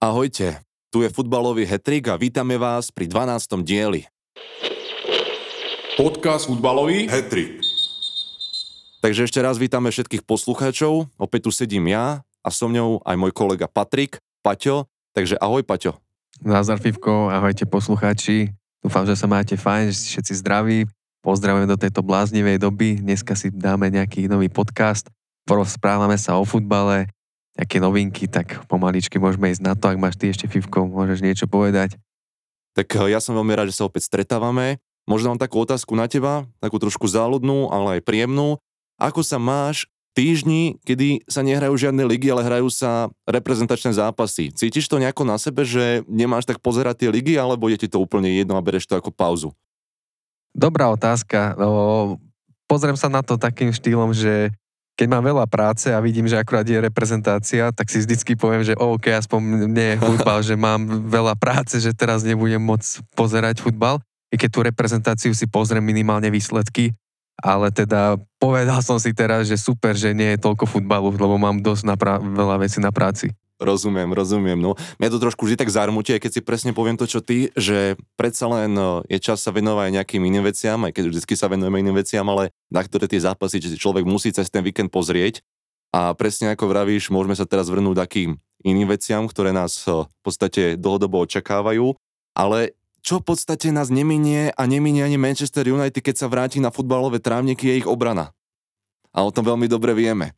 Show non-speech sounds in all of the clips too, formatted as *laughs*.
Ahojte, tu je futbalový hetrik a vítame vás pri 12. dieli. Podcast futbalový hetrik. Takže ešte raz vítame všetkých poslucháčov, opäť tu sedím ja a so mňou aj môj kolega Patrik, Paťo, takže ahoj Paťo. Názar Fivko, ahojte poslucháči, dúfam, že sa máte fajn, že ste všetci zdraví, pozdravujem do tejto bláznivej doby, dneska si dáme nejaký nový podcast, porozprávame sa o futbale, nejaké novinky, tak pomaličky môžeme ísť na to, ak máš ty ešte Fivko, môžeš niečo povedať. Tak eh, ja som veľmi rád, že sa opäť stretávame. Možno mám takú otázku na teba, takú trošku záľudnú, ale aj príjemnú. Ako sa máš týždni, kedy sa nehrajú žiadne ligy, ale hrajú sa reprezentačné zápasy. Cítiš to nejako na sebe, že nemáš tak pozerať tie ligy, alebo je ti to úplne jedno a bereš to ako pauzu? Dobrá otázka. No, pozriem sa na to takým štýlom, že keď mám veľa práce a vidím, že akurát je reprezentácia, tak si vždycky poviem, že OK, aspoň nie je futbal, že mám veľa práce, že teraz nebudem môcť pozerať futbal. I keď tú reprezentáciu si pozriem minimálne výsledky, ale teda povedal som si teraz, že super, že nie je toľko futbalu, lebo mám dosť na pra- veľa vecí na práci. Rozumiem, rozumiem. No, mňa to trošku vždy tak zarmutie, keď si presne poviem to, čo ty, že predsa len no, je čas sa venovať nejakým iným veciam, aj keď vždy sa venujeme iným veciam, ale na ktoré tie zápasy, že človek musí cez ten víkend pozrieť. A presne ako vravíš, môžeme sa teraz vrnúť takým iným veciam, ktoré nás v podstate dlhodobo očakávajú. Ale čo v podstate nás neminie a neminie ani Manchester United, keď sa vráti na futbalové trávniky, je ich obrana. A o tom veľmi dobre vieme.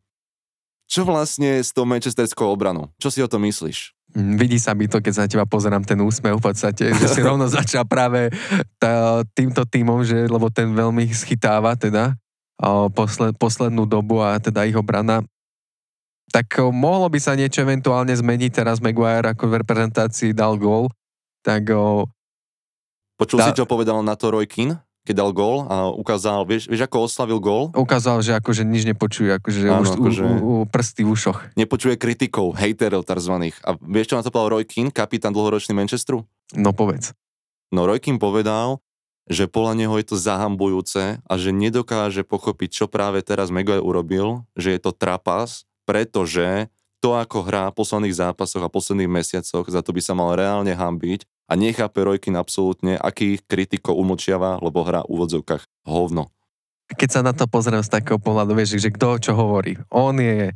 Čo vlastne s tou manchesterskou obranou? Čo si o tom myslíš? Mm, vidí sa mi to, keď sa na teba pozerám, ten úsmev v podstate, že si rovno *laughs* začal práve tá, týmto týmom, že, lebo ten veľmi schytáva teda o, posled, poslednú dobu a teda ich obrana. Tak o, mohlo by sa niečo eventuálne zmeniť, teraz Maguire ako v reprezentácii dal gól, tak o, Počul tá... si, čo povedal na to Roy Keane? Keď dal gól a ukázal, vieš, vieš ako oslavil gól? Ukázal, že akože nič nepočuje, akože Áno, už akože... U, u, prsty v ušoch. Nepočuje kritikov, hejterov tarzvaných. A vieš, čo na to povedal Roy Keane, kapitán dlhoročný Manchesteru? No povedz. No Roy Keane povedal, že podľa neho je to zahambujúce a že nedokáže pochopiť, čo práve teraz Maguire urobil, že je to trapas, pretože to, ako hrá v posledných zápasoch a posledných mesiacoch, za to by sa mal reálne hambiť a nechápe Rojkin absolútne, akých kritikov umlčiava, lebo hrá v úvodzovkách hovno. Keď sa na to pozriem z takého pohľadu, vieš, že kto čo hovorí. On je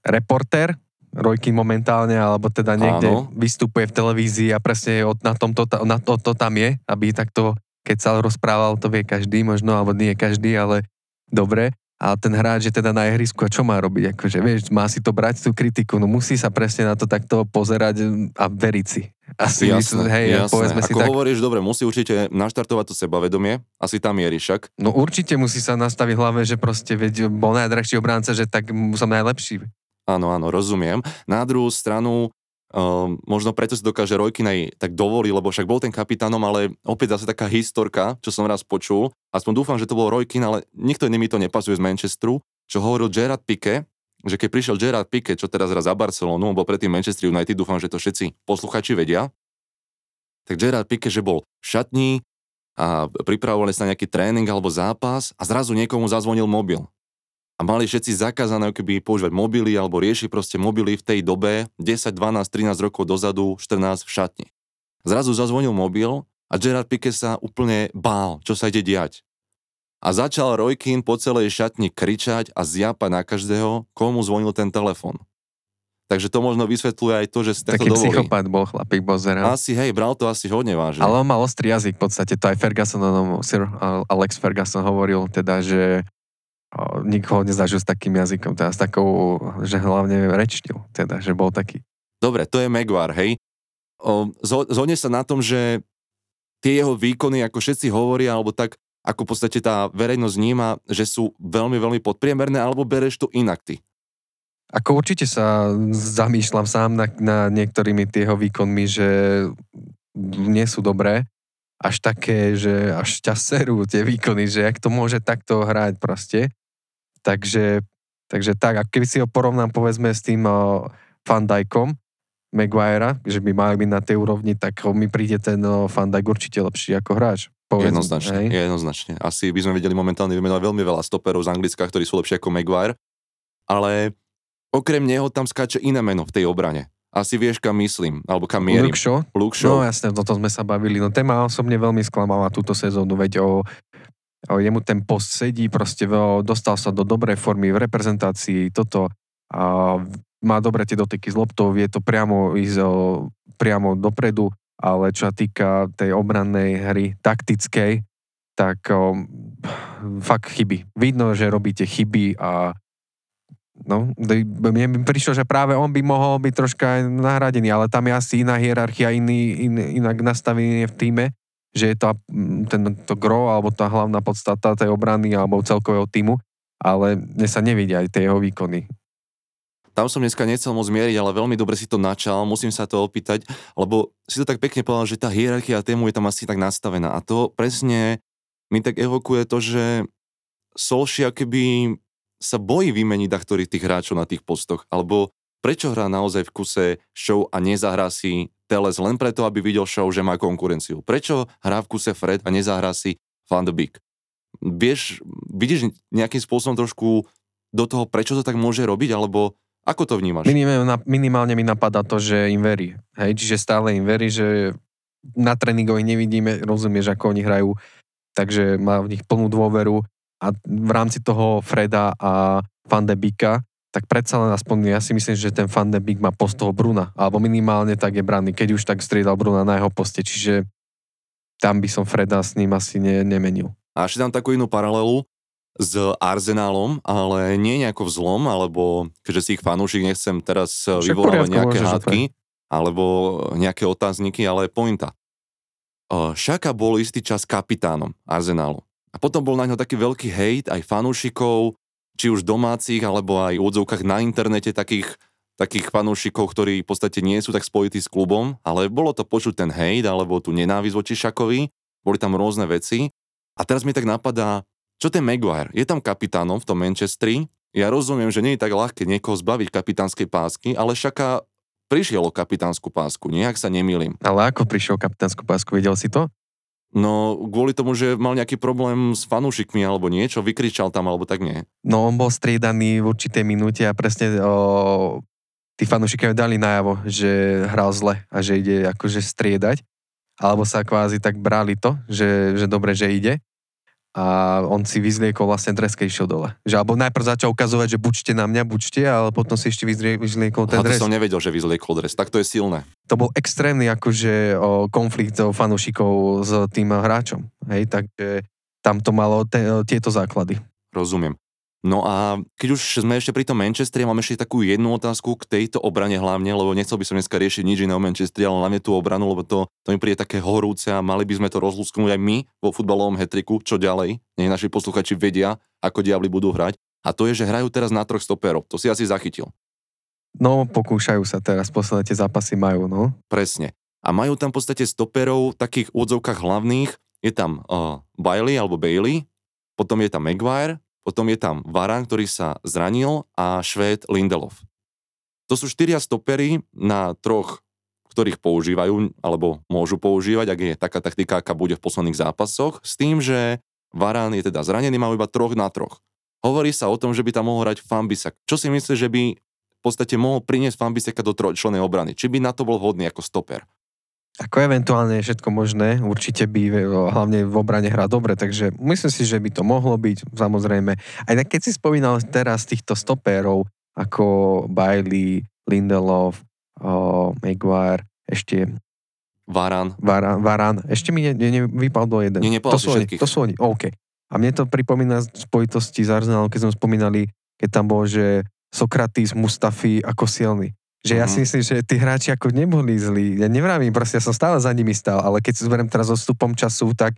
reporter, Rojkin momentálne, alebo teda niekde Áno. vystupuje v televízii a presne na, tomto, na to, to tam je, aby takto, keď sa rozprával, to vie každý možno, alebo nie každý, ale dobre a ten hráč je teda na ihrisku a čo má robiť? Akože, vieš, má si to brať tú kritiku, no musí sa presne na to takto pozerať a veriť si. Asi jasné, hej, jasné. povedzme Ako si tak. hovoríš, dobre, musí určite naštartovať to sebavedomie, asi tam je však. No určite musí sa nastaviť hlave, že proste, veď, bol najdrahší obránca, že tak som najlepší. Áno, áno, rozumiem. Na druhú stranu, Um, možno preto si dokáže Rojkin aj tak dovolí, lebo však bol ten kapitánom, ale opäť zase taká historka, čo som raz počul. Aspoň dúfam, že to bol Rojkin, ale nikto iný mi to nepasuje z Manchesteru, čo hovoril Gerard Pique, že keď prišiel Gerard Pique, čo teraz raz za Barcelonu, bol predtým Manchester United, dúfam, že to všetci posluchači vedia, tak Gerard Pique, že bol v šatní a pripravovali sa na nejaký tréning alebo zápas a zrazu niekomu zazvonil mobil a mali všetci zakázané keby používať mobily alebo riešiť proste mobily v tej dobe 10, 12, 13 rokov dozadu, 14 v šatni. Zrazu zazvonil mobil a Gerard Piqué sa úplne bál, čo sa ide diať. A začal Rojkin po celej šatni kričať a zjapať na každého, komu zvonil ten telefon. Takže to možno vysvetľuje aj to, že si takto Taký psychopat bol chlapík, bozeral. Asi, hej, bral to asi hodne vážne. Ale on mal ostrý jazyk v podstate, to aj Ferguson, Sir Alex Ferguson hovoril teda, že nikoho nezažil s takým jazykom, teda s takou, že hlavne rečtil, teda, že bol taký. Dobre, to je Megvar, hej. Zhodne sa na tom, že tie jeho výkony, ako všetci hovoria, alebo tak, ako v podstate tá verejnosť vníma, že sú veľmi, veľmi podpriemerné, alebo bereš to inak ty? Ako určite sa zamýšľam sám na, na niektorými tieho výkonmi, že nie sú dobré, až také, že až ťa serú tie výkony, že jak to môže takto hrať proste. Takže, takže tak, a keby si ho porovnám povedzme s tým uh, Van Dijkom, že by mali byť na tej úrovni, tak mi príde ten uh, Van Dijk určite lepší ako hráč. Povedzme, jednoznačne, hej? jednoznačne. Asi by sme vedeli momentálne vymenovať veľmi veľa stoperov z Anglicka, ktorí sú lepšie ako Maguire, ale okrem neho tam skáče iné meno v tej obrane. asi vieš, kam myslím, alebo kam mierim. Luke Shaw? Luke Shaw. No jasne, toto sme sa bavili. No ten ma osobne veľmi sklamala túto sezónu, veď o jemu ten post sedí, proste dostal sa do dobrej formy v reprezentácii, toto a má dobre tie dotyky s loptou, vie to priamo ísť priamo dopredu, ale čo sa týka tej obrannej hry taktickej, tak o, fakt chyby. Vidno, že robíte chyby a No, mne by prišlo, že práve on by mohol byť troška aj nahradený, ale tam je asi iná hierarchia, iný, in, inak nastavenie v týme, že je to, ten, to gro, alebo tá hlavná podstata tej obrany, alebo celkového týmu, ale mne sa nevidia aj tie jeho výkony. Tam som dneska nechcel moc zmieriť, ale veľmi dobre si to načal, musím sa to opýtať, lebo si to tak pekne povedal, že tá hierarchia tému je tam asi tak nastavená a to presne mi tak evokuje to, že Solšia keby sa bojí vymeniť ktorých tých hráčov na tých postoch, alebo prečo hrá naozaj v kuse show a nezahrá si Teles len preto, aby videl show, že má konkurenciu. Prečo hrá v kuse Fred a nezahrá si Van de Beek? Vieš, vidíš nejakým spôsobom trošku do toho, prečo to tak môže robiť, alebo ako to vnímaš? Minimálne, mi napadá to, že im verí. Hej, čiže stále im verí, že na tréningoch nevidíme, rozumieš, ako oni hrajú, takže má v nich plnú dôveru a v rámci toho Freda a Van de Beeka, tak predsa len aspoň ja si myslím, že ten Van de Beek má post toho Bruna, alebo minimálne tak je braný, keď už tak striedal Bruna na jeho poste, čiže tam by som Freda s ním asi ne, nemenil. A ešte tam takú inú paralelu s Arzenálom, ale nie nejako v zlom, alebo keďže si ich fanúšik, nechcem teraz vyvolávať nejaké hádky, alebo nejaké otázniky, ale pointa. Šaka bol istý čas kapitánom Arzenálu. A potom bol na ňo taký veľký hejt aj fanúšikov, či už domácich, alebo aj v odzovkách na internete takých, takých fanúšikov, ktorí v podstate nie sú tak spojití s klubom, ale bolo to počuť ten hejt alebo tu nenávisť voči Šakovi, boli tam rôzne veci. A teraz mi tak napadá, čo ten Maguire? Je tam kapitánom v tom Manchestri? Ja rozumiem, že nie je tak ľahké niekoho zbaviť kapitánskej pásky, ale Šaka prišiel o kapitánsku pásku, nejak sa nemýlim. Ale ako prišiel kapitánsku pásku, videl si to? No, kvôli tomu, že mal nejaký problém s fanúšikmi alebo niečo, vykričal tam alebo tak nie. No, on bol striedaný v určitej minúte a presne o, tí fanúšikovia dali najavo, že hral zle a že ide akože striedať. Alebo sa kvázi tak brali to, že, že dobre, že ide a on si vyzliekol vlastne dres, keď išiel dole. Že alebo najprv začal ukazovať, že buďte na mňa, buďte, ale potom si ešte vyzliekol ten dres. to som nevedel, že vyzliekol dres, tak to je silné. To bol extrémny akože o, konflikt o fanúšikov s tým hráčom. Hej, takže tam to malo te, tieto základy. Rozumiem. No a keď už sme ešte pri tom Manchestri, mám ešte takú jednu otázku k tejto obrane hlavne, lebo nechcel by som dneska riešiť nič iné o Manchestri, ale hlavne tú obranu, lebo to, to mi príde také horúce a mali by sme to rozlúsknúť aj my vo futbalovom hetriku, čo ďalej. Nech naši posluchači vedia, ako diabli budú hrať. A to je, že hrajú teraz na troch stoperov. To si asi zachytil. No, pokúšajú sa teraz, posledné tie zápasy majú, no. Presne. A majú tam v podstate stoperov, takých úvodzovkách hlavných. Je tam uh, Bailey alebo Bailey, potom je tam Maguire, potom je tam Varan, ktorý sa zranil a Švéd Lindelov. To sú štyria stopery na troch, ktorých používajú alebo môžu používať, ak je taká taktika, aká bude v posledných zápasoch, s tým, že Varan je teda zranený, má iba troch na troch. Hovorí sa o tom, že by tam mohol hrať Fambisak. Čo si myslíš, že by v podstate mohol priniesť Fambiseka do trojčlenej obrany? Či by na to bol vhodný ako stoper? Ako eventuálne je všetko možné, určite by hlavne v obrane hrá dobre, takže myslím si, že by to mohlo byť, samozrejme. Aj keď si spomínal teraz týchto stopérov, ako Bailey, Lindelof, oh, Maguire, ešte Varan. Varan, Varan. Ešte mi ne, ne, nevypadol jeden. Nie, to sú oni, to sú oni, OK. A mne to pripomína spojitosti s Arsenalom, keď sme spomínali, keď tam bol, že Sokratis, Mustafi ako silný. Že ja si mhm. myslím, že tí hráči ako neboli zlí. Ja nevravím, proste ja som stále za nimi stál, ale keď si zberiem teraz so stupom času, tak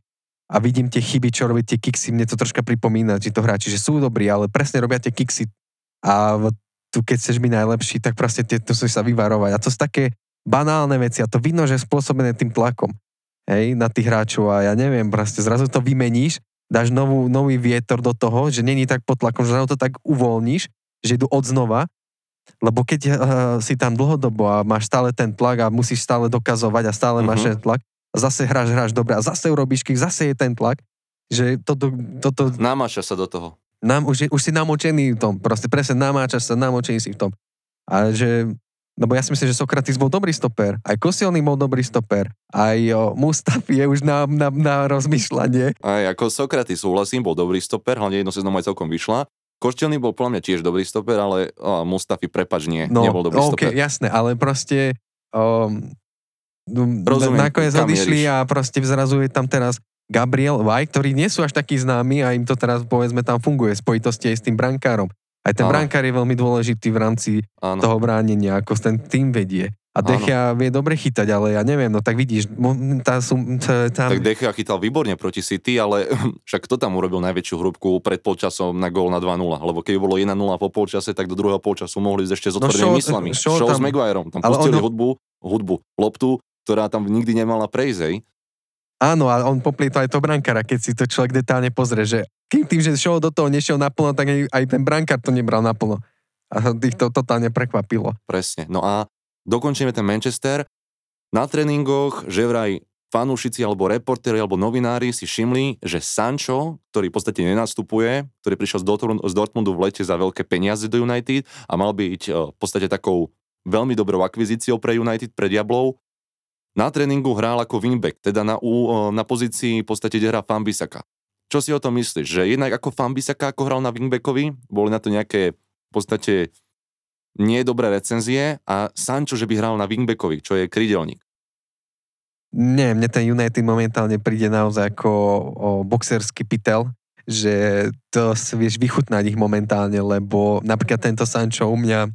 a vidím tie chyby, čo robí tie kiksy, mne to troška pripomína, že to hráči, že sú dobrí, ale presne robia tie kiksy a tu keď chceš byť najlepší, tak proste tie, to sa vyvarovať. A to sú také banálne veci a to vidno, že je spôsobené tým tlakom hej, na tých hráčov a ja neviem, proste zrazu to vymeníš, dáš novú, nový vietor do toho, že není tak pod tlakom, že to tak uvoľníš, že idú od znova lebo keď uh, si tam dlhodobo a máš stále ten tlak a musíš stále dokazovať a stále uh-huh. máš mhm. ten tlak, a zase hráš, hráš dobre a zase urobíš kik, zase je ten tlak, že toto... toto Namáča sa do toho. Nám, už, už si namočený v tom, proste presne namáčaš sa, namočený si v tom. A že lebo ja si myslím, že Sokratis bol dobrý stoper, aj Kosielny bol dobrý stoper, aj o, Mustafi je už na, na, na rozmýšľanie. Aj ako Sokratis súhlasím, bol dobrý stoper, hlavne jedno sezónu aj celkom vyšla. Koštelný bol podľa mňa tiež dobrý stoper, ale o, Mustafi, prepač, nie, No, nebol dobrý okay, stoper. jasné, ale proste um, Rozumiem, nakoniec odišli a proste zrazu je tam teraz Gabriel White, ktorí nie sú až takí známi a im to teraz povedzme tam funguje v spojitosti aj s tým brankárom. Aj ten Áno. brankár je veľmi dôležitý v rámci Áno. toho bránenia, ako ten tým vedie. A. Dechia vie dobre chytať, ale ja neviem, no tak vidíš, tá, sú, tá, tam... Tak Dechea chytal výborne proti City, ale *laughs* však kto tam urobil najväčšiu hrúbku pred polčasom na gól na 2-0? Lebo keby bolo 1-0 po polčase, tak do druhého polčasu mohli ísť ešte s No otvorenými Shaw- myslami. Show s tam- Maguireom. Tam Ale pustili ono- hudbu, hudbu, loptu, ktorá tam nikdy nemala prejsť. Áno, a on poplietol aj to brankára, keď si to človek detálne pozrie, že kým tým, že Shaw do toho nešiel naplno, tak aj, aj ten brankár to nebral naplno. A tých to totálne prekvapilo. Presne. No a dokončíme ten Manchester. Na tréningoch, že vraj fanúšici alebo reportéri alebo novinári si všimli, že Sancho, ktorý v podstate nenastupuje, ktorý prišiel z, Dortmund, z Dortmundu v lete za veľké peniaze do United a mal byť eh, v podstate takou veľmi dobrou akvizíciou pre United, pre Diablov, na tréningu hral ako wingback, teda na, eh, na pozícii v podstate, kde hrá Fambisaka. Čo si o tom myslíš? Že jednak ako Fambisaka, ako hral na wingbackovi, boli na to nejaké v podstate nie dobré recenzie a Sancho, že by hral na wingbackovi, čo je krydelník. Nie, mne ten United momentálne príde naozaj ako o, boxerský pytel, že to si vieš vychutnať ich momentálne, lebo napríklad tento Sancho u mňa,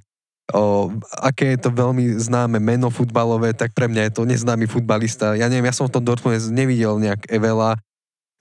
o, aké je to veľmi známe meno futbalové, tak pre mňa je to neznámy futbalista. Ja neviem, ja som v tom Dortmunde nevidel nejak Evela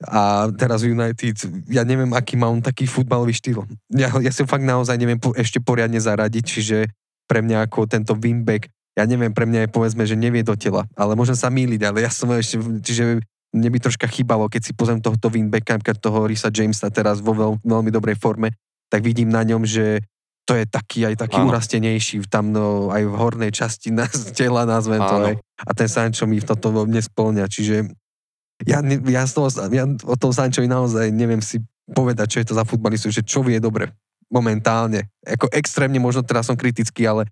a teraz United, ja neviem, aký má on taký futbalový štýl. Ja, ja si ho fakt naozaj neviem po, ešte poriadne zaradiť, čiže pre mňa ako tento wingback ja neviem, pre mňa je povedzme, že nevie do tela, ale môžem sa míliť, ale ja som ešte, čiže mne by troška chýbalo, keď si pozriem tohto wingbacka, napríklad toho Risa Jamesa teraz vo veľ, veľmi dobrej forme, tak vidím na ňom, že to je taký aj taký Áno. urastenejší, tam no, aj v hornej časti *laughs* na, tela nazvem to aj. A ten Sancho mi toto nesplňa, čiže ja, ja, z toho, ja o tom Sanchovi naozaj neviem si povedať, čo je to za futbalistu, že čo vie dobre momentálne. Ako extrémne možno teraz som kritický, ale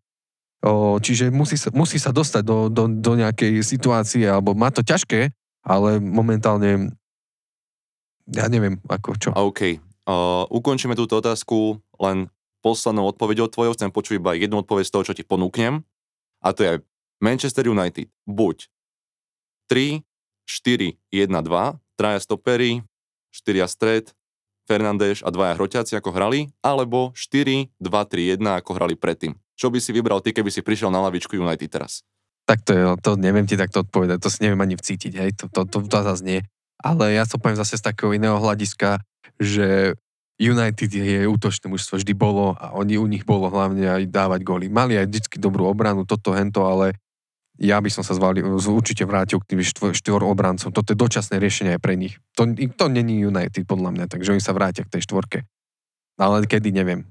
o, čiže musí sa, musí sa dostať do, do, do nejakej situácie, alebo má to ťažké, ale momentálne ja neviem, ako čo. OK, uh, ukončíme túto otázku len poslednou odpoveďou tvojou. Chcem počuť iba jednu odpoveď z toho, čo ti ponúknem. A to je Manchester United. Buď 3, 4, 1, 2, traja stopery, 4 stred, Fernández a dvaja hroťáci ako hrali, alebo 4, 2, 3, 1 ako hrali predtým. Čo by si vybral ty, keby si prišiel na lavičku United teraz? Tak to, je, to neviem ti takto odpovedať, to si neviem ani vcítiť, hej, to, to, to, to zase nie. Ale ja to poviem zase z takého iného hľadiska, že United je útočné mužstvo, vždy bolo a oni u nich bolo hlavne aj dávať góly. Mali aj vždy dobrú obranu, toto, hento, ale ja by som sa zvali, určite vrátil k tým štvor, štvor obrancom. Toto je dočasné riešenie aj pre nich. To, to není United podľa mňa, takže oni sa vrátia k tej štvorke. Ale kedy, neviem.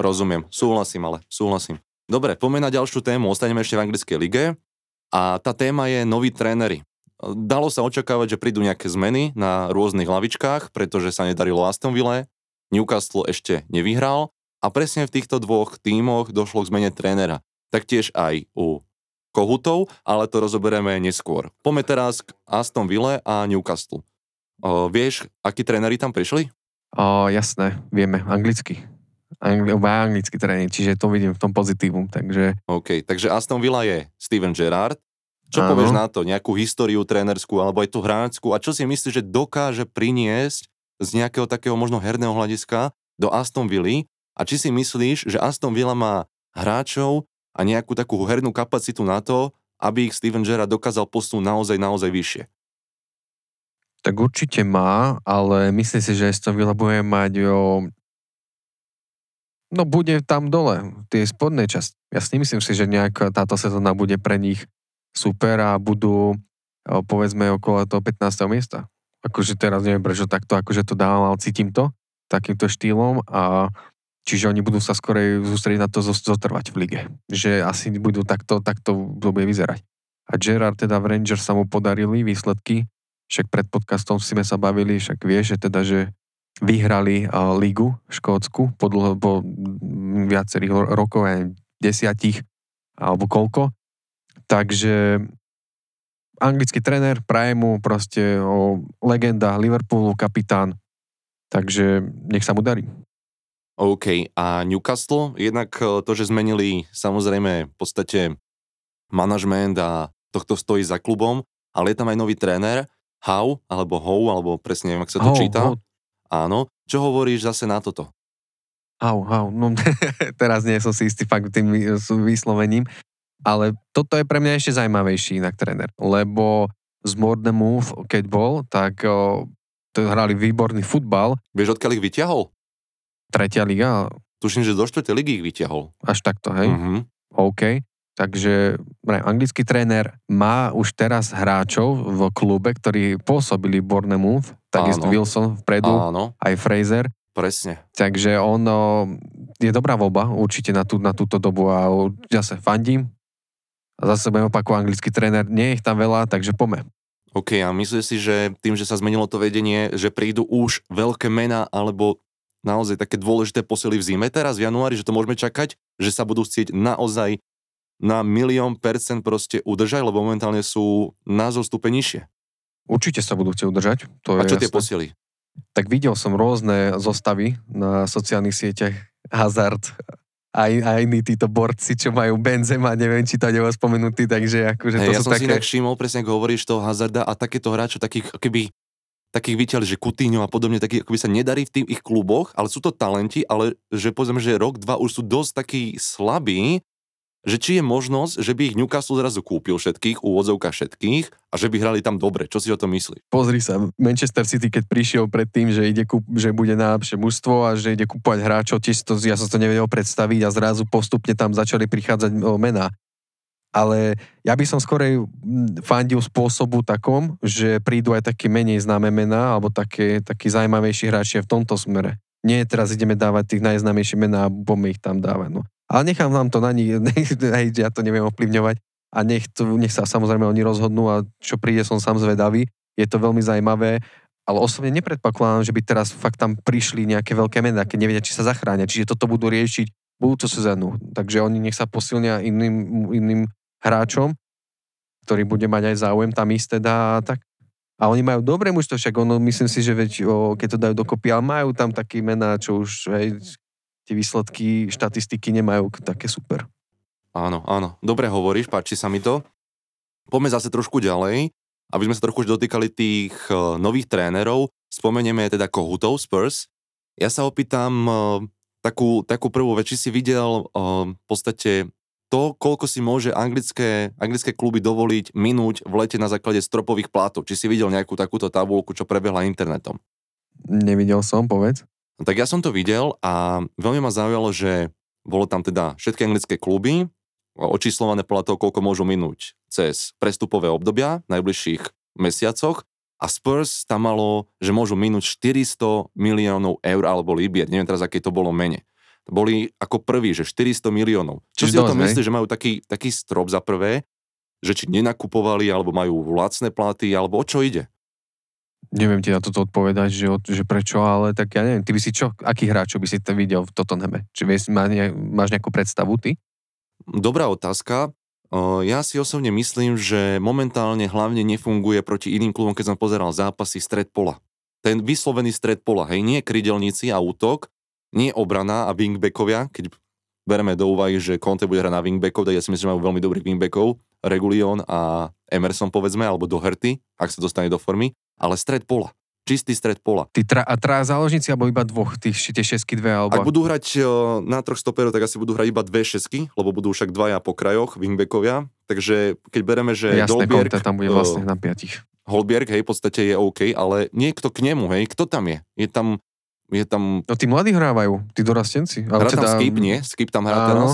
Rozumiem, súhlasím, ale súhlasím. Dobre, poďme na ďalšiu tému, ostaneme ešte v anglickej lige a tá téma je noví tréneri. Dalo sa očakávať, že prídu nejaké zmeny na rôznych lavičkách, pretože sa nedarilo Aston Ville, Newcastle ešte nevyhral a presne v týchto dvoch tímoch došlo k zmene trénera. Taktiež aj u Kohutov, ale to rozoberieme neskôr. Poďme teraz k Aston Ville a Newcastle. O, vieš, akí tréneri tam prišli? O, jasné, vieme, anglicky. Angli- oba anglický tréning, čiže to vidím v tom pozitívum, takže OK, takže Aston Villa je Steven Gerrard. Čo Áno. povieš na to? Nejakú históriu trénerskú alebo aj tú hráčskú? A čo si myslíš, že dokáže priniesť z nejakého takého možno herného hľadiska do Aston Villa? A či si myslíš, že Aston Villa má hráčov a nejakú takú hernú kapacitu na to, aby ich Steven Gerrard dokázal posunúť naozaj, naozaj vyššie? tak určite má, ale myslím si, že Aston Villa bude mať o... No bude tam dole, v tej spodnej časti. Ja si nemyslím si, že nejaká táto sezóna bude pre nich super a budú povedzme okolo toho 15. miesta. Akože teraz neviem prečo takto, akože to dávam, ale cítim to takýmto štýlom a čiže oni budú sa skorej sústrediť na to zotrvať v lige. Že asi budú takto, takto to bude vyzerať. A Gerard teda v Rangers sa mu podarili výsledky, však pred podcastom sme sa bavili, však vieš, že teda, že vyhrali uh, ligu škótsku po, dlho, po viacerých ro- rokov, aj desiatich alebo koľko. Takže anglický tréner, praje mu proste o, legenda Liverpoolu, kapitán. Takže nech sa mu darí. OK, a Newcastle, jednak e, to, že zmenili samozrejme v podstate manažment a tohto stojí za klubom, ale je tam aj nový tréner, How, alebo How, alebo presne neviem, ak sa to How, číta. How. Áno. Čo hovoríš zase na toto? Au, au, no *laughs* teraz nie som si istý fakt tým vyslovením, ale toto je pre mňa ešte zaujímavejší inak tréner, lebo z Move, keď bol, tak to hrali výborný futbal, Vieš, odkiaľ ich vyťahol? Tretia liga, Tuším, že do štvrtej ligy ich vyťahol. až takto, hej, Mhm. OK. Takže ne, anglický tréner má už teraz hráčov v klube, ktorí pôsobili Bournemouth, takisto. Wilson vpredu, Áno, aj Fraser, presne. takže on je dobrá voľba určite na, tú, na túto dobu a zase fandím. A zase budem opakovať anglický tréner, nie je ich tam veľa, takže pome. OK, a myslíš si, že tým, že sa zmenilo to vedenie, že prídu už veľké mená alebo naozaj také dôležité posily v zime teraz v januári, že to môžeme čakať, že sa budú chcieť naozaj na milión percent proste udržať, lebo momentálne sú na zostupe nižšie. Určite sa budú chcieť udržať. To A je čo tie jasné. posily? Tak videl som rôzne zostavy na sociálnych sieťach. Hazard, aj, aj iní títo borci, čo majú Benzema, neviem, či to nebol spomenutý, takže akože to Hej, ja som si také... inak všimol, presne ako hovoríš, toho Hazarda a takéto hráčov, takých keby takých vyťali, že Coutinho a podobne, takých akoby sa nedarí v tých ich kluboch, ale sú to talenti, ale že povedzme, že rok, dva už sú dosť takí slabí, že či je možnosť, že by ich Newcastle zrazu kúpil všetkých, úvodzovka všetkých a že by hrali tam dobre. Čo si o tom myslíš? Pozri sa, Manchester City, keď prišiel pred tým, že, ide kúp, že bude najlepšie mužstvo a že ide kúpovať hráčov, tiež to, ja som to nevedel predstaviť a zrazu postupne tam začali prichádzať mená. Ale ja by som skorej fandil spôsobu takom, že prídu aj také menej známe mená alebo také, takí zaujímavejší hráči v tomto smere. Nie teraz ideme dávať tých najznámejších mená a budeme ich tam dávať. No. Ale nechám vám to na nich, *laughs* ja to neviem ovplyvňovať a nech, to, nech sa samozrejme oni rozhodnú a čo príde som sám zvedavý. Je to veľmi zaujímavé, ale osobne nepredpokladám, že by teraz fakt tam prišli nejaké veľké mená, keď nevedia, či sa zachránia. Čiže toto budú riešiť budúcu sezónu. Takže oni nech sa posilnia iným, iným hráčom, ktorý bude mať aj záujem tam ísť teda a tak. A oni majú dobré mužstvo, však ono, myslím si, že veď, o, keď to dajú dokopy, ale majú tam také mená, čo už, hej, tie výsledky, štatistiky nemajú také super. Áno, áno. Dobre hovoríš, páči sa mi to. Poďme zase trošku ďalej, aby sme sa trošku už dotýkali tých uh, nových trénerov. Spomenieme teda Kohutov Spurs. Ja sa opýtam uh, takú, takú prvú vec, si videl uh, v podstate to, koľko si môže anglické, anglické kluby dovoliť minúť v lete na základe stropových plátov. Či si videl nejakú takúto tabulku, čo prebehla internetom. Nevidel som, povedz. No, tak ja som to videl a veľmi ma zaujalo, že bolo tam teda všetky anglické kluby, očíslované podľa toho, koľko môžu minúť cez prestupové obdobia v najbližších mesiacoch a Spurs tam malo, že môžu minúť 400 miliónov eur alebo libier. Neviem teraz, aké to bolo mene. Boli ako prvý, že 400 miliónov. Čo Čiže si o tom myslíš, že majú taký, taký strop za prvé, že či nenakupovali, alebo majú lacné platy, alebo o čo ide? Neviem ti na toto odpovedať, že, že prečo, ale tak ja neviem, ty by si čo, akých hráčov by si to videl v Tottenhame? Či vieš, má, ne, máš nejakú predstavu ty? Dobrá otázka. Ja si osobne myslím, že momentálne hlavne nefunguje proti iným klubom, keď som pozeral zápasy stred pola. Ten vyslovený stred pola, hej, nie krydelníci a útok, nie obrana a wingbackovia, keď bereme do úvahy, že Conte bude hrať na wingbackov, tak ja si myslím, že majú veľmi dobrých wingbackov, Regulion a Emerson povedzme, alebo Doherty, ak sa dostane do formy, ale stred pola, čistý stred pola. Ty tra, a traja záložníci, alebo iba dvoch, tých, tie šesky dve, alebo... Ak budú hrať eh, na troch stoperov, tak asi budú hrať iba dve šesky, lebo budú však dvaja po krajoch, wingbackovia. Takže keď bereme, že Jasné, Dolberg, Conte tam bude eh, vlastne na piatich. Holberg, hej, v podstate je OK, ale niekto k nemu, hej, kto tam je? Je tam, je tam, No tí mladí hrávajú, tí dorastenci. hrá tam Skip, nie? Skip tam hrá Áno. teraz.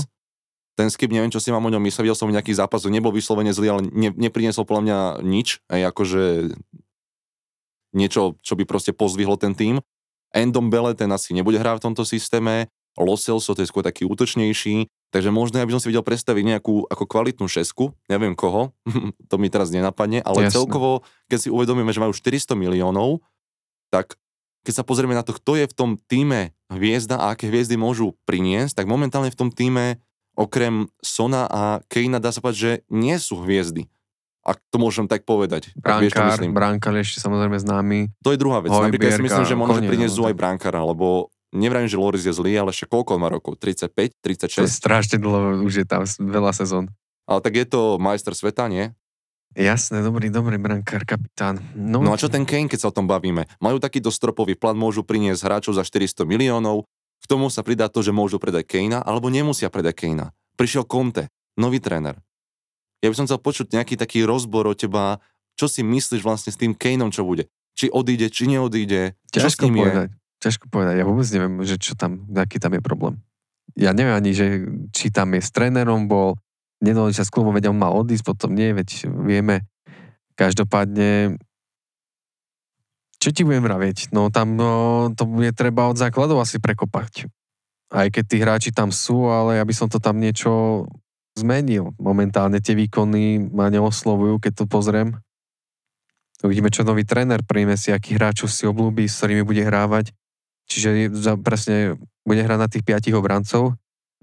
Ten Skip, neviem, čo si mám o ňom myslel, videl som nejaký zápas, nebol vyslovene zlý, ale ne, nepriniesol podľa mňa nič, hej, akože niečo, čo by proste pozvihlo ten tým. Endom Bele, ten asi nebude hrať v tomto systéme, Loselso, to je skôr taký útočnejší, takže možno ja by som si videl predstaviť nejakú ako kvalitnú šesku, neviem koho, *laughs* to mi teraz nenapadne, ale Jasné. celkovo, keď si uvedomíme, že majú 400 miliónov, tak keď sa pozrieme na to, kto je v tom týme hviezda a aké hviezdy môžu priniesť, tak momentálne v tom týme okrem Sona a Kejna dá sa povedať, že nie sú hviezdy. Ak to môžem tak povedať. Brankár. Brankár ešte samozrejme známy. To je druhá vec. Napríklad ja si Hojbierka, myslím, že možno prinesú no, aj brankára, lebo nevrajím, že Loris je zlý, ale však koľko má rokov? 35, To je 36? strašne dlho, už je tam veľa sezón. Ale tak je to majster sveta, nie? Jasné, dobrý, dobrý brankár, kapitán. No, No a čo ten Kane, keď sa o tom bavíme? Majú takýto stropový plat, môžu priniesť hráčov za 400 miliónov, k tomu sa pridá to, že môžu predať Kanea, alebo nemusia predať Kanea. Prišiel Conte, nový tréner. Ja by som chcel počuť nejaký taký rozbor od teba, čo si myslíš vlastne s tým Kaneom, čo bude? Či odíde, či neodíde, čo s Ťažko ním je? povedať. Ťažko povedať. Ja vôbec neviem, že čo tam, aký tam je problém. Ja neviem ani, že či tam je s trénerom bol, nedali sa s klubom, veď on mal odísť, potom nie, veď vieme. Každopádne, čo ti budem vraviť? No tam no, to bude treba od základov asi prekopať. Aj keď tí hráči tam sú, ale ja by som to tam niečo zmenil. Momentálne tie výkony ma neoslovujú, keď to pozriem. Uvidíme, čo nový tréner príjme si, akých hráčov si oblúbi, s ktorými bude hrávať. Čiže je presne bude hrať na tých piatich obrancov,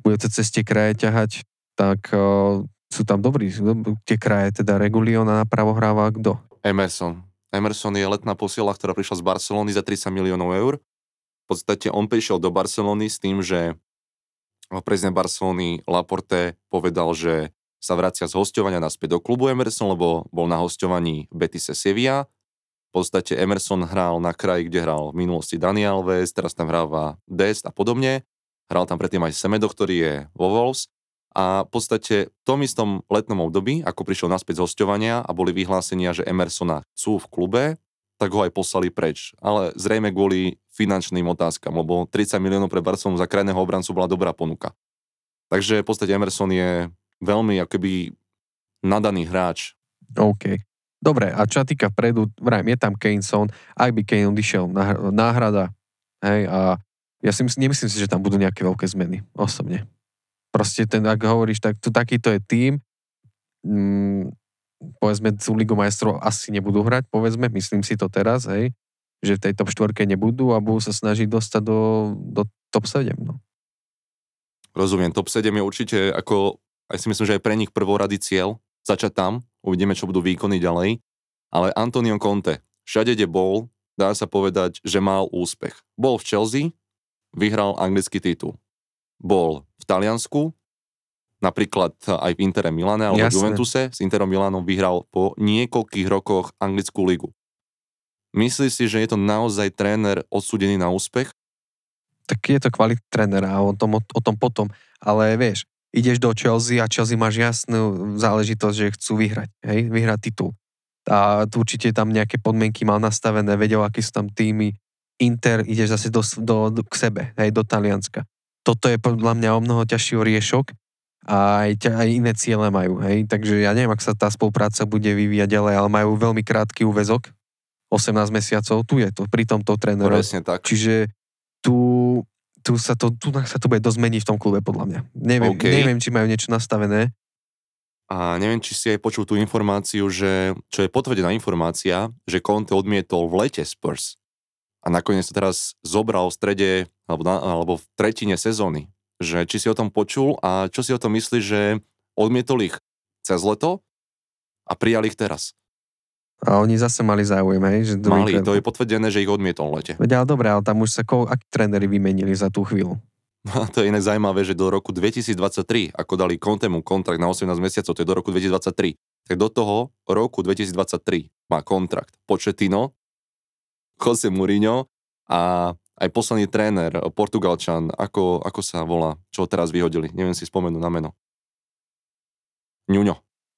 bude to cez tie kraje ťahať, tak uh, sú tam dobrí. Tie kraje, teda Regulion a napravo hráva kto? Emerson. Emerson je letná posiela, ktorá prišla z Barcelony za 30 miliónov eur. V podstate on prišiel do Barcelony s tým, že prezident Barcelony Laporte povedal, že sa vracia z hostovania naspäť do klubu Emerson, lebo bol na hostovaní Betise Sevilla. V podstate Emerson hral na kraji, kde hral v minulosti Daniel Alves, teraz tam hráva Dest a podobne. Hral tam predtým aj Semedo, ktorý je vo Wolves. A v podstate v tom istom letnom období, ako prišiel naspäť z hostovania a boli vyhlásenia, že Emersona chcú v klube, tak ho aj poslali preč. Ale zrejme kvôli finančným otázkam, lebo 30 miliónov pre Barcelonu za krajného obrancu bola dobrá ponuka. Takže v podstate Emerson je veľmi akoby nadaný hráč. OK. Dobre, a čo týka vpredu, vrajím, je tam Kane Son, ak by Kane odišiel, náhr- náhrada, hej, a ja si myslím, nemyslím si, že tam budú nejaké veľké zmeny, osobne. Proste ten, ak hovoríš, tak tu takýto je tým, mm, povedzme, tú Ligu majstrov asi nebudú hrať, povedzme, myslím si to teraz, hej, že v tej top 4 nebudú a budú sa snažiť dostať do, do top 7, no. Rozumiem, top 7 je určite ako, aj si myslím, že aj pre nich prvorady cieľ, začať tam, uvidíme, čo budú výkony ďalej, ale Antonio Conte, všade, kde bol, dá sa povedať, že mal úspech. Bol v Chelsea, vyhral anglický titul. Bol Taliansku, napríklad aj v Intere Milane alebo v Jasné. Juventuse, s Interom Milanom vyhral po niekoľkých rokoch anglickú ligu. Myslíš si, že je to naozaj tréner odsúdený na úspech? tak je to kvalitný tréner a o tom, o, o tom potom. Ale vieš, ideš do Chelsea a Chelsea máš jasnú záležitosť, že chcú vyhrať, hej, vyhrať titul. A tu určite tam nejaké podmienky mal nastavené, vedel, aké sú tam týmy. Inter, ideš zase do, do, do, k sebe, hej, do Talianska. Toto je podľa mňa o mnoho ťažší riešok a aj, aj iné ciele majú, hej. Takže ja neviem, ak sa tá spolupráca bude vyvíjať ďalej, ale majú veľmi krátky úvezok, 18 mesiacov, tu je to, pri tomto trénerovi. Presne tak. Čiže tu, tu, sa to, tu sa to bude dosť meniť v tom klube, podľa mňa. Neviem, OK. neviem či majú niečo nastavené. A neviem, či si aj počul tú informáciu, že, čo je potvrdená informácia, že Conte odmietol v lete Spurs. A nakoniec to teraz zobral v strede, alebo, na, alebo v tretine sezóny. Že či si o tom počul a čo si o tom myslíš, že odmietol ich cez leto a prijali ich teraz. A oni zase mali záujem, hej? Že Mali, to je potvrdené, že ich odmietol v lete. Veď ale dobre, ale tam už sa ko, akí tréneri vymenili za tú chvíľu. A to je iné zaujímavé, že do roku 2023, ako dali Contemu kontrakt na 18 mesiacov, to je do roku 2023, tak do toho roku 2023 má kontrakt Pochettino, Jose Mourinho a aj posledný tréner, Portugalčan, ako, ako sa volá, čo teraz vyhodili, neviem si spomenúť na meno. Ňuňo.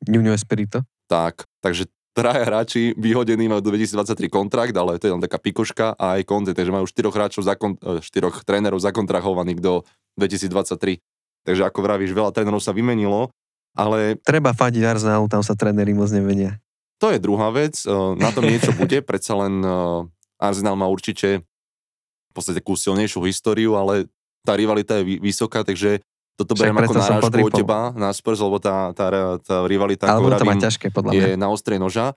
Nuno Espirito. Tak, takže traja hráči vyhodení majú do 2023 kontrakt, ale to je len taká pikoška a aj Conte, takže majú štyroch hráčov, zakon, eh, štyroch trénerov zakontrahovaných do 2023. Takže ako vravíš, veľa trénerov sa vymenilo, ale Treba fadiť Arsenalu, tam sa tréneri moc nevenia. to je druhá vec, eh, na tom niečo bude, predsa len eh, Arsenal má určite v podstate takú silnejšiu históriu, ale tá rivalita je vy- vysoká, takže toto beriem ako náražku od teba na Spurs, lebo tá, tá, tá rivalita, ako vravím, ťažké, podľa mňa. je na ostrej noža.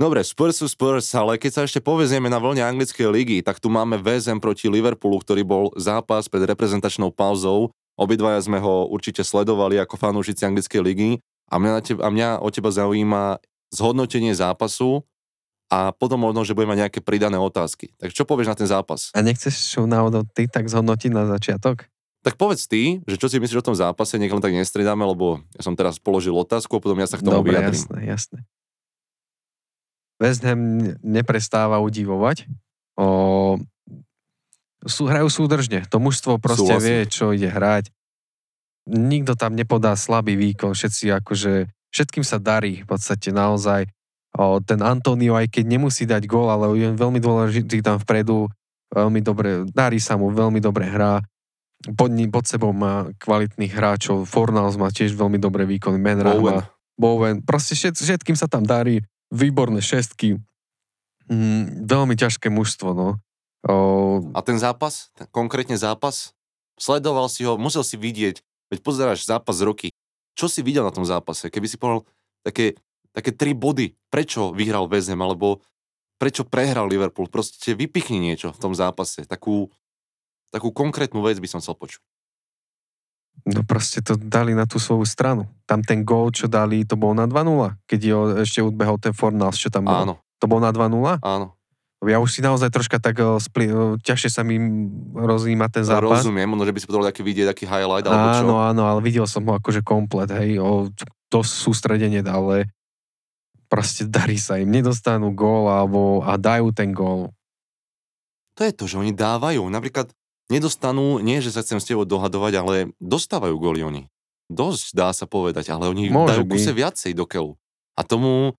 Dobre, Spurs sú Spurs, ale keď sa ešte povezieme na vlne anglickej ligy, tak tu máme VSM proti Liverpoolu, ktorý bol zápas pred reprezentačnou pauzou obidvaja sme ho určite sledovali ako fanúšici anglickej ligy a mňa, na teba, a mňa od teba zaujíma zhodnotenie zápasu a potom možno, že budeme mať nejaké pridané otázky. Tak čo povieš na ten zápas? A nechceš čo náhodou ty tak zhodnotiť na začiatok? Tak povedz ty, že čo si myslíš o tom zápase, nech len tak nestridáme, lebo ja som teraz položil otázku a potom ja sa k tomu Dobre, vyjadrím. jasné, jasné. West Ham neprestáva udivovať. O, sú, hrajú súdržne. To mužstvo proste Súhlasím. vie, čo ide hrať. Nikto tam nepodá slabý výkon. Všetci akože, všetkým sa darí v podstate naozaj. O, ten Antonio, aj keď nemusí dať gól, ale je veľmi dôležitý tam vpredu. Veľmi dobre, darí sa mu, veľmi dobre hrá. Pod, ním- pod sebou má kvalitných hráčov. Fornals má tiež veľmi dobré výkony. Menra Bowen. Bowen. Proste všet, všetkým sa tam darí. Výborné šestky. Mm, veľmi ťažké mužstvo, no. O, A ten zápas, ten konkrétne zápas, sledoval si ho, musel si vidieť, veď pozeráš zápas roky. Čo si videl na tom zápase? Keby si povedal také, také tri body, prečo vyhral Vezem, alebo prečo prehral Liverpool, proste vypichni niečo v tom zápase, takú, takú konkrétnu vec by som chcel počuť. no proste to dali na tú svoju stranu. Tam ten gól, čo dali, to bol na 2-0, keď ho ešte odbehol ten Fornals, čo tam bol. Áno, To bol na 2-0? áno. Ja už si naozaj troška tak o, spli, o, ťažšie sa mi rozíma ten zápas. Rozumiem, možno, že by si potrebovali taký vidieť, taký highlight, alebo čo. Áno, áno, ale videl som ho akože komplet, hej, o, to sústredenie dal, ale proste darí sa im, nedostanú gól alebo, a dajú ten gól. To je to, že oni dávajú. Napríklad nedostanú, nie že sa chcem s tebou dohadovať, ale dostávajú góly oni. Dosť dá sa povedať, ale oni Môže dajú byť. kuse viacej do keľu. A tomu,